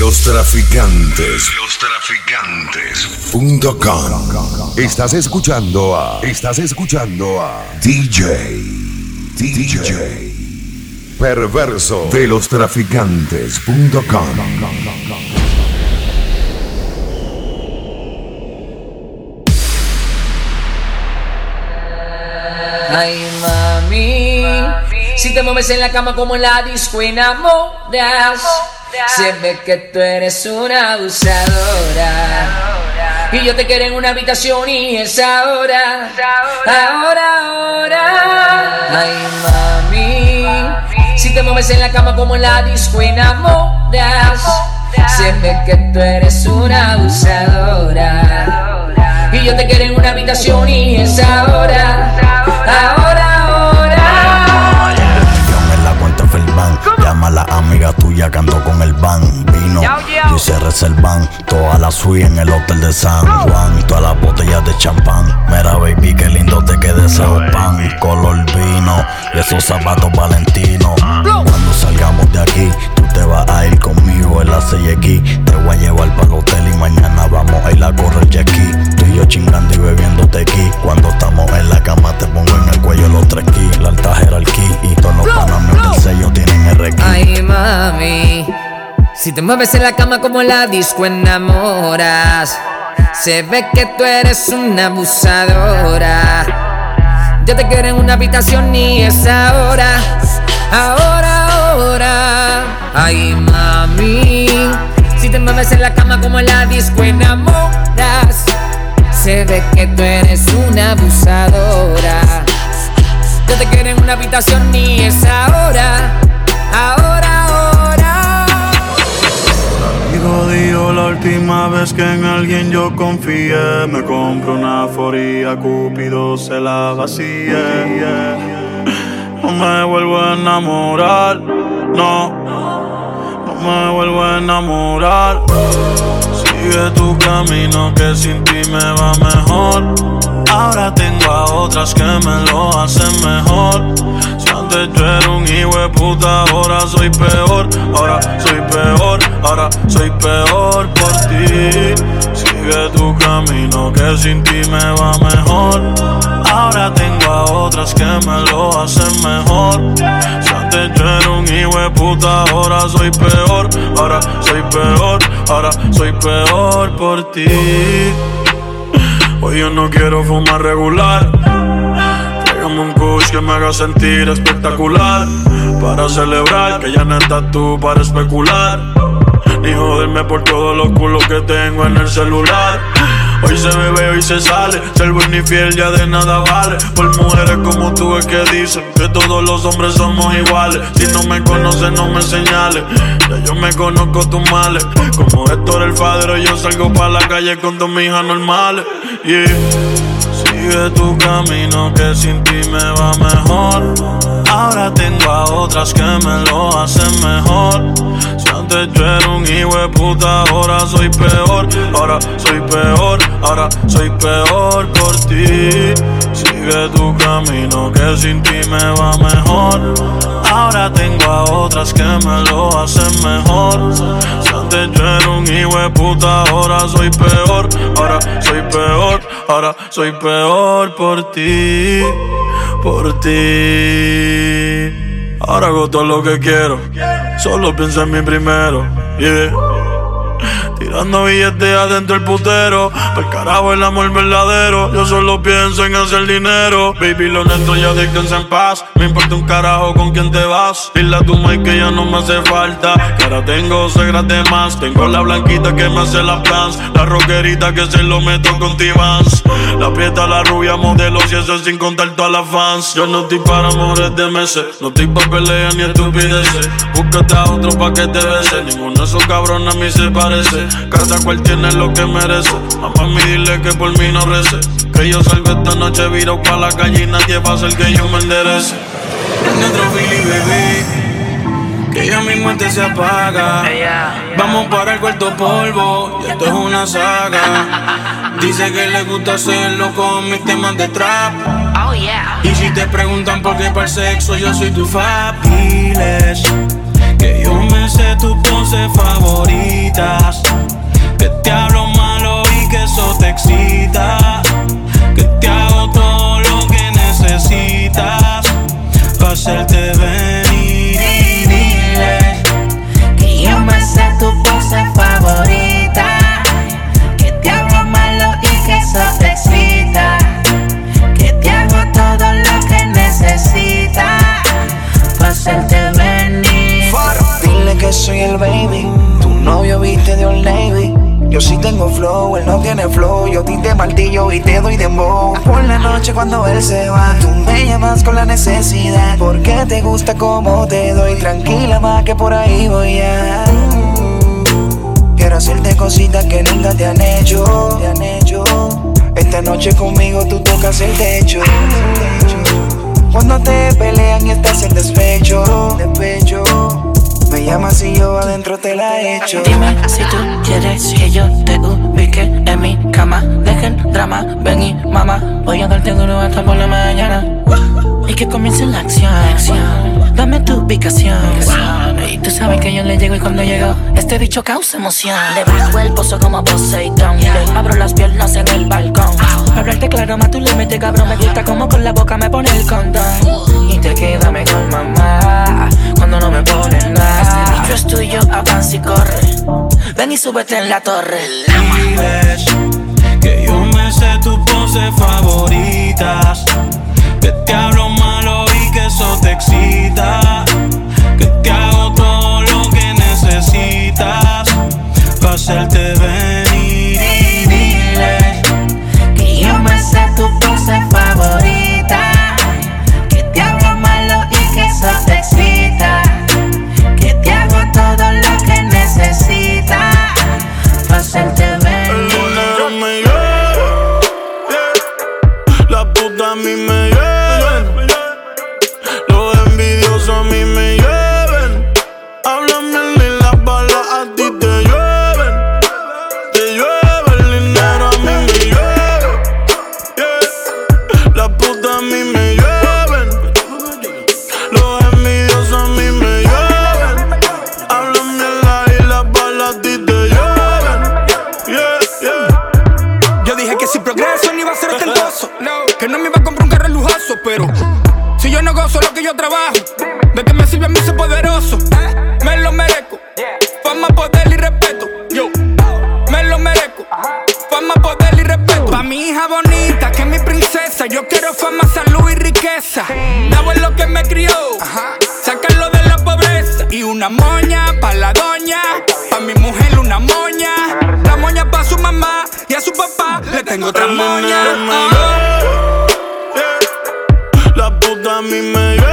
Los traficantes. Los traficantes.com. Estás escuchando a. Estás escuchando a DJ. DJ. Perverso de los traficantes.com. Ay, mami, si te mueves en la cama como en la disco enamoras, ve que tú eres una abusadora. Y yo te quiero en una habitación y es ahora, ahora, ahora. Ay, mami, si te mueves en la cama como en la disco enamoras, ve que tú eres una abusadora. Y yo te quiero en una habitación y es ahora, ahora. Felban. Llama a la amiga tuya que ando con el van. Vino y se reservan. Toda la suite en el hotel de San Juan. Todas las botellas de champán. Mira, baby, qué lindo te queda ese pan. Color vino y esos zapatos valentinos. Cuando salgamos de aquí, tú te vas a ir conmigo en la CX. Te voy a llevar para el hotel y mañana vamos a ir a correr jet y yo chingando y bebiendo tequí. Cuando estamos en la cama, te pongo en el cuello los tres ki. La alta jerarquía y todos los panameos del sello tienen RQ. Ay, mami, si te mueves en la cama como la disco enamoras, se ve que tú eres una abusadora. Yo te quiero en una habitación y es ahora, ahora, ahora. Ay, mami, si te mueves en la cama como en la disco enamoras, se ve que tú eres una abusadora. Yo te quiero en una habitación y es ahora, ahora, ahora. Y jodido la última vez que en alguien yo confié. Me compro una foría, Cúpido se la vacía. No me vuelvo a enamorar, no. No me vuelvo a enamorar. Camino que sin ti me va mejor. Ahora tengo a otras que me lo hacen mejor. Si antes yo era un hijo de puta, ahora soy peor. Ahora soy peor, ahora soy peor por ti. Sigue tu camino que sin ti me va mejor. Ahora tengo a otras que me lo hacen mejor. Si antes yo era un hijo puta, ahora soy peor. Ahora soy peor, ahora soy peor por ti. Hoy yo no quiero fumar regular. Tráigame un kush que me haga sentir espectacular. Para celebrar que ya no estás tú para especular. Ni joderme por todos los culos que tengo en el celular. Hoy se bebe, hoy se sale. Ser buen y fiel ya de nada vale. Por mujeres como tú es que dicen que todos los hombres somos iguales. Si no me conoces, no me señales. Ya yo me conozco tus males. Como Héctor el padre, yo salgo pa' la calle con dos hijas normales. Yeah. Sigue tu camino que sin ti me va mejor. Ahora tengo a otras que me lo hacen mejor. Antes yo era un hijo de puta, ahora soy peor. Ahora soy peor, ahora soy peor por ti. Sigue tu camino que sin ti me va mejor. Ahora tengo a otras que me lo hacen mejor. Antes yo era un hijo de puta, ahora soy peor. Ahora soy peor, ahora soy peor por ti. Por ti. Ahora hago todo lo que quiero. Solo pienso en mí primero. Yeah. Tirando billetes adentro el putero. Por carajo el amor verdadero. Yo solo pienso en hacer dinero. Baby, lo neto ya descansa en paz. Me importa un carajo con quién te vas. Dile a tu mai que ya no me hace falta. Que ahora tengo segras de más. Tengo la blanquita que me hace las plans. La rockerita que se lo meto con T-Vans. La prieta, la rubia, modelos y eso sin contar todas las fans. Yo no estoy para amores de meses. No estoy pa' peleas ni estupideces. Búscate a otro pa' que te bese. Ninguno de esos cabrones a mí se parece. Cada cual tiene lo que merece. Mamá, mí dile que por mí no rece. Que yo salgo esta noche viro pa' la calle y nadie va a hacer que yo me enderece. Prende otro Billy, baby. Que ya mi muerte se apaga. Vamos para el cuarto polvo. Y esto es una saga. Dice que le gusta hacerlo con mis temas de trap. Oh yeah. Y si te preguntan por qué para el sexo, yo soy tu fab. Diles que yo me sé tu poses favoritas. Que te hablo malo y que eso te excita. Que te hago todo lo que necesitas. Para hacerte venir y dile que yo me sé tu pose favorita. Yo sí tengo flow, él no tiene flow. Yo te martillo y te doy dembow. Por la noche cuando él se va, tú me llamas con la necesidad. Porque te gusta como te doy. Tranquila más que por ahí voy a. Quiero hacerte cositas que nunca te han hecho. Te han hecho. Esta noche conmigo tú tocas el techo. Cuando te pelean y estás en despecho, despecho. Y yo adentro te la echo. Dime si tú quieres que yo te ubique en mi cama. Dejen drama, ven y mamá. Voy a darte duro hasta por la mañana. Y que comience la acción. Dame tu ubicación. Y tú sabes que yo le llego y cuando llego, este bicho causa emoción. Le bajo el pozo como Poseidon. Le abro las piernas en el balcón. Para hablarte claro, más tú le metes cabrón. Me gusta como con la boca me pone el condón. Y te queda con mamá cuando no me ponen nada. Este bicho es tuyo, avanza y corre. Ven y súbete en la torre. Diles que yo me sé tus poses favoritas. Eso te excita. Que te hago todo lo que necesitas. Para hacerte venir y dile Que yo me sé tu pose que yo trabajo, ¿de qué me sirve a mí ser poderoso? Me lo merezco. Fama, poder y respeto. Yo me lo merezco. Fama, poder y respeto. Pa' mi hija bonita, que es mi princesa, yo quiero fama, salud y riqueza. Dabo es lo que me crió. Sacarlo de la pobreza. Y una moña pa' la doña. Pa' mi mujer una moña. La moña pa' su mamá y a su papá le tengo otra moña. Ah. La puta a mí me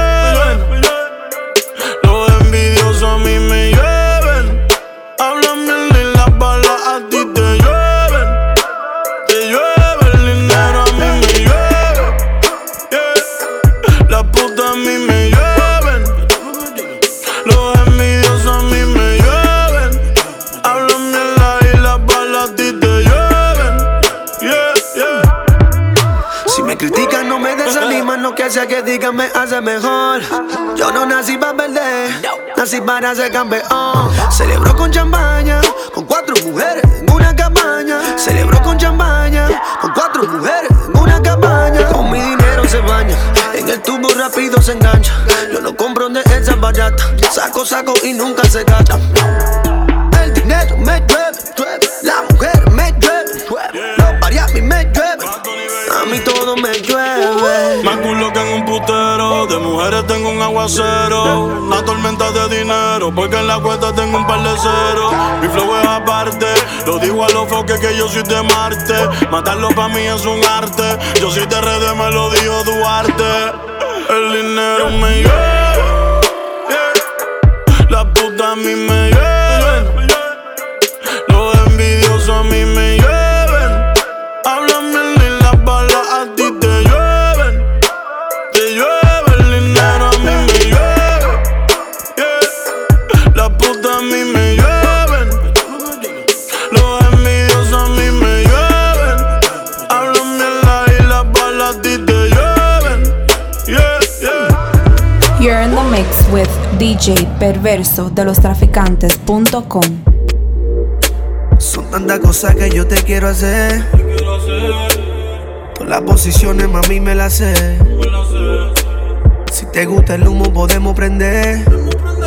no que digan me hace mejor. Yo no nací para perder, nací para ser campeón. Celebro con champaña, con cuatro mujeres en una cabaña. Celebro con champaña, con cuatro mujeres en una cabaña. Con mi dinero se baña, en el tubo rápido se engancha. Yo no compro de esas baratas, saco, saco y nunca se gasta. El dinero me llueve, la mujer me llueve, los variables me llueve, a mí todo me llueve. Aguacero, una tormenta de dinero, porque en la cuenta tengo un par de ceros. Mi flow es aparte, lo digo a los foques que yo soy de Marte. Matarlo para mí es un arte, yo soy de redes, me lo dijo Duarte. El dinero me lleva, la puta a mí me llevan, los envidiosos a mí me. DJ perverso de los traficantes.com. Son tantas cosas que yo te quiero hacer. Todas las posiciones, mami, me las sé. Si te gusta el humo, podemos prender.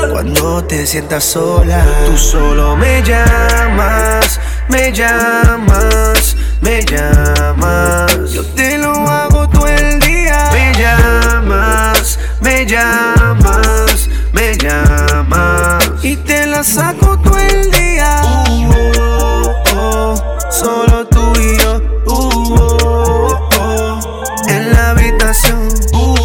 Cuando te sientas sola, tú solo me llamas, me llamas, me llamas. Yo te lo hago todo el día. Me llamas, me llamas, llamas. Y te la saco todo el día. Uh, oh, oh, solo tú y yo. Uh, oh, oh, en la habitación. Uh,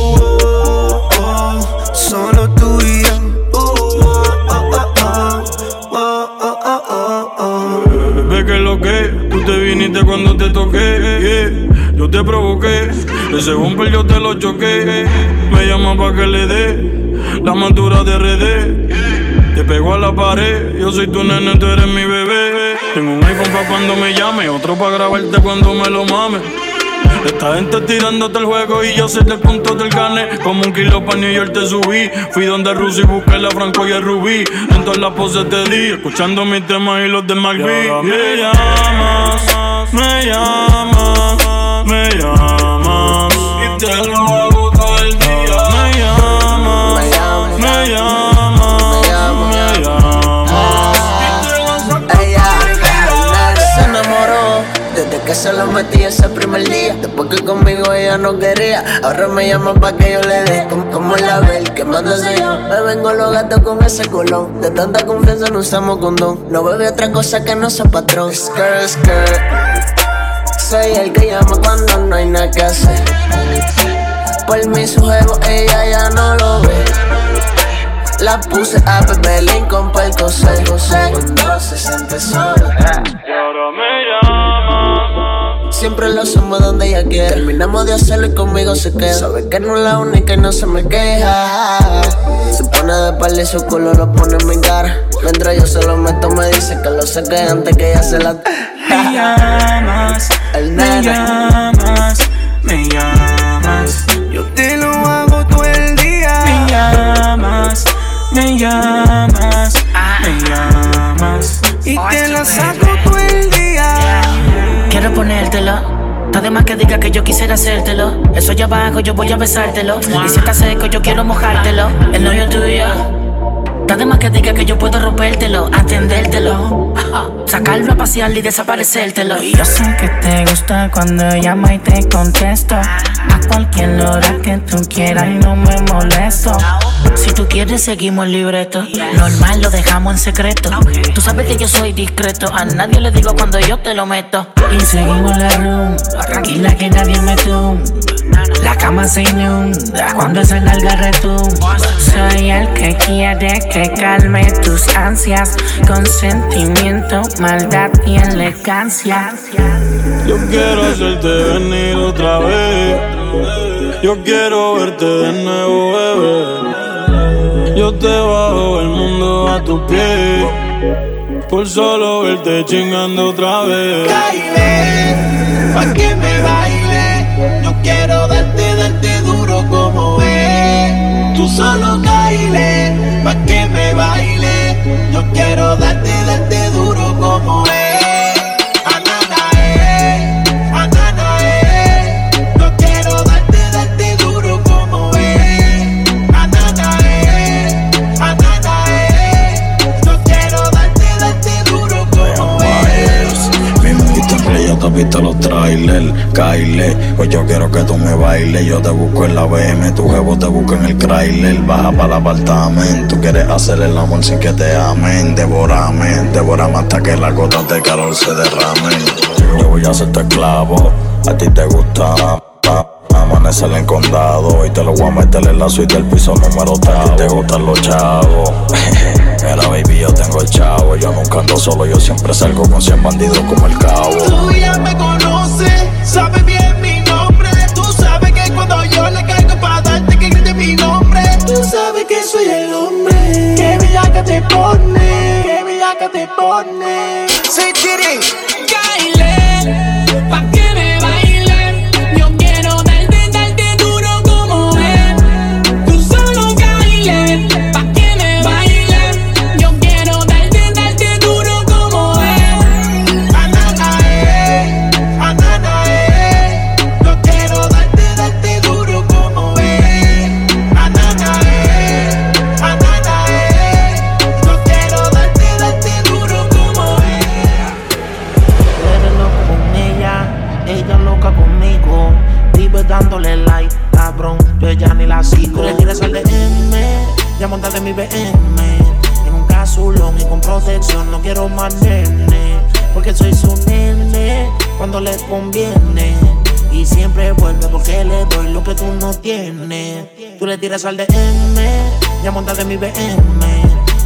oh, oh, solo tú y yo. Uh, oh, oh, oh, oh, oh, oh, oh, oh. Bebé, que lo que tú te viniste cuando te toqué. yeah. Yo te provoqué, ese bumper yo te lo choqué. Me llama pa' que le dé la madura de RD. Te pego a la pared, yo soy tu nene, tú eres mi bebé. Tengo un iPhone pa' cuando me llame, otro pa' grabarte cuando me lo mame. Esta gente tirándote el juego y yo sé del punto del gane. Como un kilo pa' New York te subí. Fui donde Rusi busqué la Franco y el Rubí. En todas las poses te di, escuchando mis temas y los de Malví. Me llamas, me llamas, me llamas. Y te lo hago todo el día. Me llamas, me llamas, me llamas. Ella se enamoró desde que se lo metí ese primer día. Después que conmigo ella no quería, ahora me llama pa' que yo le dé. Como, como la bel que mándase yo. Me vengo los gatos con ese colón. De tanta confianza no usamos condón. No bebe otra cosa que no sea patrón. Skirt, skirt. Soy el que llama cuando no hay nada que hacer. Por mi juego ella ya no lo ve. La puse a beber Lincoln pa' el coser Cuando se siente sola Y ahora me llamas. Siempre lo hacemos donde ella quiere Terminamos de hacerlo y conmigo se queda Sabe que no es la única y no se me queja Se pone de palo y su culo lo pone en mi cara Mientras yo se lo meto me dice que lo saque antes que ella se la... Me llamas, me llamas, me llamas, Yo te lo hago todo el día. me llamas, me llamas, me llamas. Y te la saco todo el día. Quiero ponértelo. Está de más que diga que yo quisiera hacértelo. Eso allá abajo yo voy a besártelo. Y si está seco yo quiero mojártelo. El novio tuyo. Está de más que diga que yo puedo rompértelo, atendértelo. Sacarlo a pasear y desaparecértelo. Y yo sé que te gusta cuando llama y te contesto. A cualquier hora que tú quieras y no me molesto. Si tú quieres, seguimos el libreto. Normal, lo dejamos en secreto. Tú sabes que yo soy discreto. A nadie le digo cuando yo te lo meto. Y seguimos la room. Tranquila que nadie me tumba. La cama se inunda cuando esa nalga retumba. Soy el que quiere que calme tus ansias. Con sentimiento, maldad y elegancia. Yo quiero hacerte venir otra vez. Yo quiero verte de nuevo, bebé. Yo te bajo el mundo a tus pies. Por solo verte chingando otra vez. Baile, pa' que me baile. Yo quiero Tú solo baile, pa' que me baile. Yo quiero darte, darte duro como es. Busco en la BM, tu jevo te busco en el trailer. Baja para el apartamento. Quieres hacer el amor sin que te amen. Devórame, devórame hasta que las gotas de calor se derramen. Yo voy a ser tu esclavo. A ti te gusta. Amanecer en condado y te lo voy a meter en la suite del piso número 3. A ti te gustan los chavos. Mira, baby, yo tengo el chavo. Yo nunca ando solo, yo siempre salgo con 100 bandidos como el cabo. Tú ya me conoces, sabes bien te pone, baby, la que te pone. dándole like, cabrón, yo ya ni la sigo. Le tiras sal de M, ya montate mi BM. En un casulón y con protección, no quiero más nene, porque soy su nene cuando le conviene. Y siempre vuelve porque le doy lo que tú no tienes. Tú le tiras al DM, ya montate mi BM.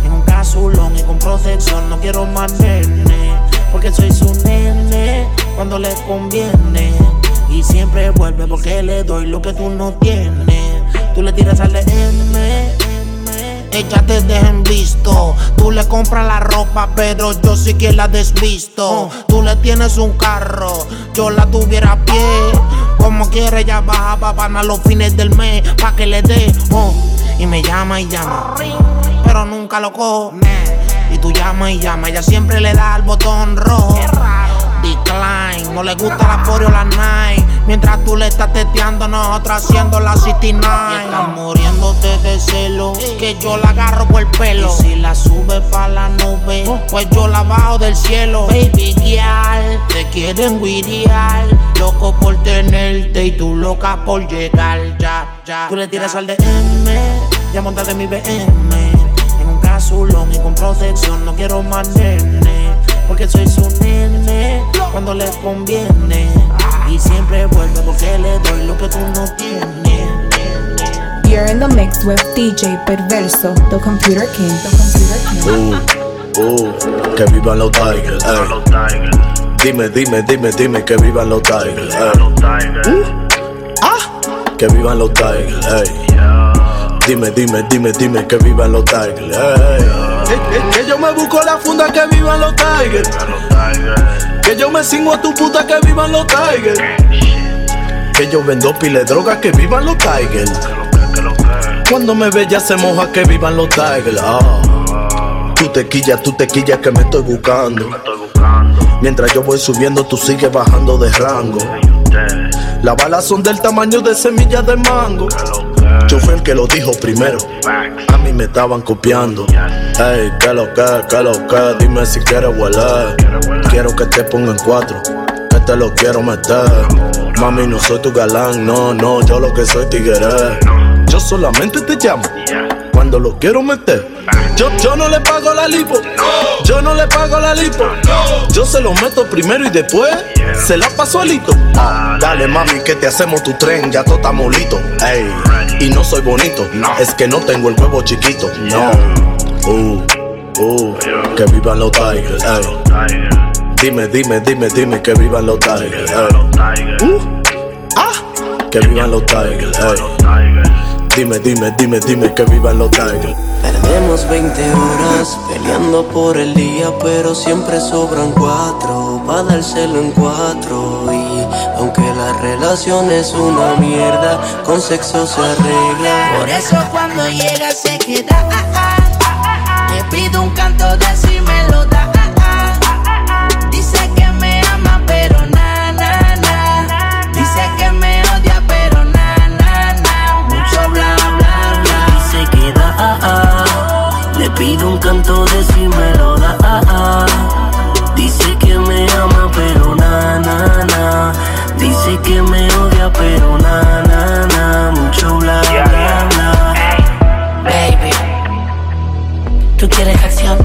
En un casulón y con protección, no quiero más nene, porque soy su nene cuando le conviene. Y siempre vuelve porque le doy lo que tú no tienes. Tú le tiras al DM ella te dejen visto. Tú le compras la ropa, pero yo sí que la desvisto. Tú le tienes un carro, yo la tuviera a pie. Como quiere, ella baja para los fines del mes, pa' que le dé. Oh, y me llama y llama, pero nunca lo cojo. Y tú llama y llama, ella siempre le da al botón rojo. Decline, no le gusta la Fore o la night. Mientras tú le estás teteando, nosotros haciendo la City Night. Estás muriéndote de celo, que yo la agarro por el pelo. Y si la sube pa' la nube, pues yo la bajo del cielo. Baby girl, te quieren guiriar. Loco por tenerte y tú loca por llegar. Ya, ya. Tú le tiras al DM, ya montate mi BM. En un casulón y con protección, no quiero más nene. Porque soy su nene cuando le conviene. Y siempre vuelve porque le doy lo que tú no tienes. You're in the mix with DJ Perverso, the Computer King. The Computer King. Uh, uh, que vivan los Tigers, ey. Dime, dime, dime, dime que vivan los Tigers, ey. Uh, ah, que vivan los Tigers, ey. Dime, dime, dime, dime que vivan los Tigers, ey. Que, yo me busco la funda que vivan los Tigers. Que yo me cingo a tu puta que vivan los Tigers. Que yo vendo pile droga que vivan los Tigers. Cuando me ve ya se moja que vivan los Tigers. Ah. Tú te quillas, tú te quillas que me estoy buscando. Mientras yo voy subiendo, tú sigues bajando de rango. Las balas son del tamaño de semillas de mango. Yo fui el que lo dijo primero. A mí me estaban copiando. Ey, que lo que, que lo que, dime si quieres hueler. Quiero que te ponga en cuatro, que lo quiero meter. Mami, no soy tu galán, no, no, yo lo que soy tigre. Yo solamente te llamo cuando lo quiero meter. Yo, yo no le pago la lipo, yo no le pago la lipo. Yo se lo meto primero y después se la paso alito. Ah, dale mami que te hacemos tu tren, ya todo está molito. Ey, y no soy bonito, es que no tengo el huevo chiquito. No, uh, uh, que vivan los tigers. Ey. Dime, dime, dime, dime que vivan los tigers. Uh, ah, que vivan los tigers. Ey. Dime, dime, dime, dime que vivan los Tigers. Perdemos 20 horas peleando por el día, pero siempre sobran cuatro. Pa' dárselo en cuatro. Relación es una mierda, con sexo se arregla. Por eso cuando llega se queda. Ah, ah. Le pido un canto de si me lo da. Tú quieres acción.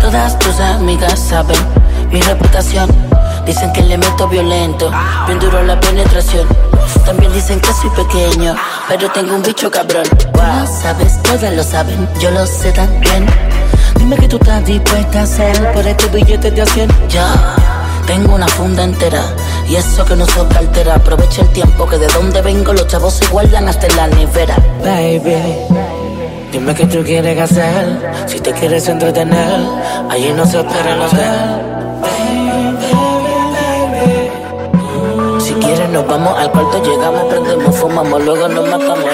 Todas tus amigas saben mi reputación. Dicen que le meto violento, bien duro la penetración. También dicen que soy pequeño, pero tengo un bicho cabrón. Wow, sabes, todas lo saben, yo lo sé también. Dime que tú estás dispuesta a hacer por este billete de acción. Ya, tengo una funda entera. Y eso que no soy cartera, aprovecha el tiempo que de donde vengo los chavos se guardan hasta en la nevera. Baby, dime qué tú quieres hacer. Si te quieres entretener, allí no se espera el hotel. Si quieres nos vamos al cuarto, llegamos, prendemos, fumamos, luego nos matamos.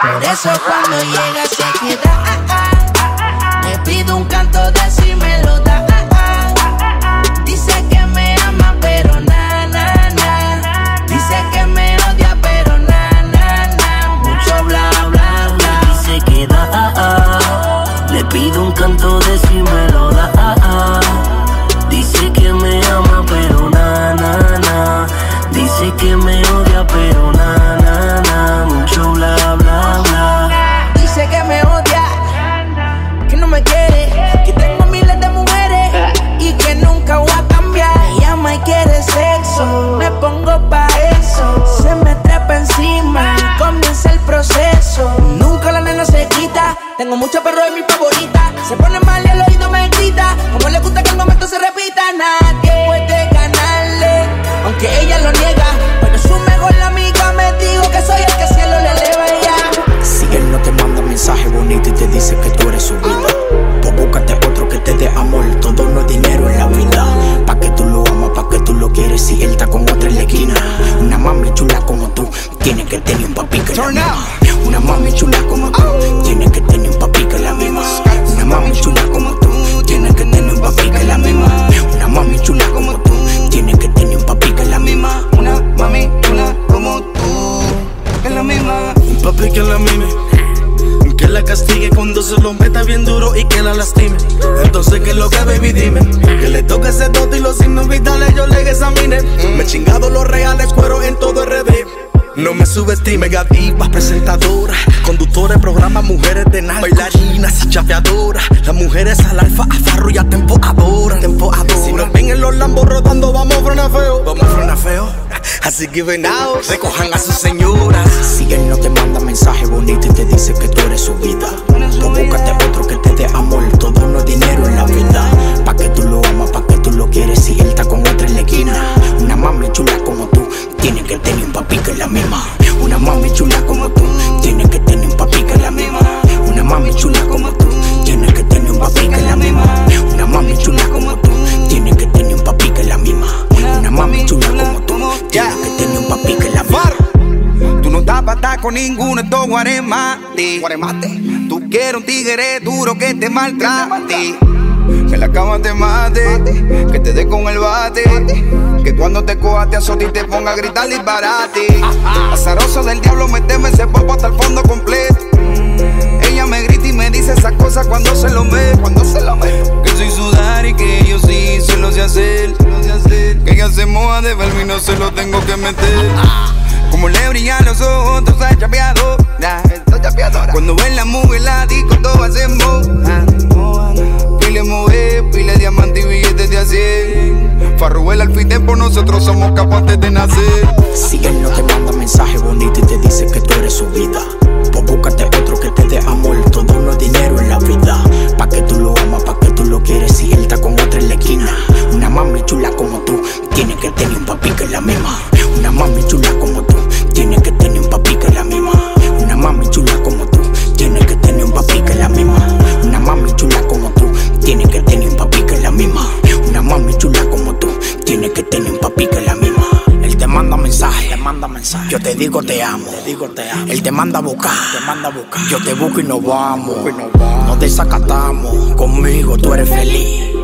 Por eso cuando llega se queda. Los signos vitales yo le examine. Me he chingado los reales, cuero en todo RD. No me subestime, diva, presentadora, conductora de programas, mujeres de nada, bailarinas y chapeadoras. Las mujeres al alfa, a farro y a tempo adoran, tempo adoran. Si nos ven en los lambos rodando, vamos a feo. Vamos a feo. Así que venados, recojan a sus señoras. Si él no te manda mensaje bonito y te dice que tú eres su vida, pues búscate otro que te dé amor. Tiene que tener un papi que es la misma. Una mami chula como tú tiene que tener un papi que es la misma. Una mami chula como tú tiene que tener un papi que es la misma. Una mami chula como tú tiene que tener un papi que es la misma. Una mami chula como tú tiene que tener un papi que es la misma. Tú no estás para con ninguno de estos guaremates. Guaremate. Tú quieres un tigre duro que te maltrate. Que la cama te mate, que te dé con el bate. Que cuando te coja te azote y te ponga a gritar disparate. Azaroso del diablo, meteme ese popo hasta el fondo completo. Ella me grita y me dice esas cosas cuando se lo ve, cuando se lo ve. Que soy sudar y que yo sí se lo sé hacer. Que ella se moja de verme y no se lo tengo que meter. Como le brillan los ojos, tú estás chapeado. Cuando ven la mujer, la disco, todo hacemos. Pile mujer, pile diamante y billetes de a 100. Farruel al fin tiempo, nosotros somos capaces de nacer. Si él no te manda mensaje bonito y te dice que tú eres su vida, pues búscate otro que te dé amor. Todo no es dinero en la vida. Pa' que tú lo amas, pa' que tú lo quieres. Si él está con otra en la esquina, una mami chula como tú tiene que tener un papi que es la misma. Digo te amo, te digo te amo. Él te manda a buscar, te manda a buscar. Yo te busco y nos vamos, nos desacatamos. Conmigo tú eres feliz.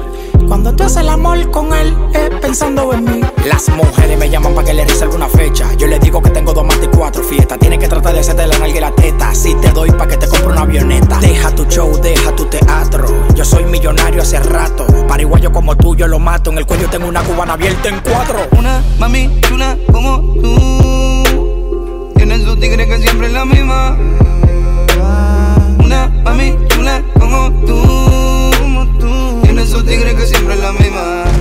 Cuando tú haces el amor con él, es pensando en mí. Las mujeres me llaman para que le rice alguna fecha. Yo le digo que tengo dos más de cuatro fiestas. Tienes que tratar de hacerte la nalga y la teta. Si te doy para que te compre una avioneta. Deja tu show, deja tu teatro. Yo soy millonario hace rato. Pariguayo como tú, yo lo mato. En el cuello tengo una cubana abierta en cuatro. Una mami chula como tú. Tienen su tigre que siempre es la misma. Una para mí, chula como tú. Tienen su tigre que siempre es la misma.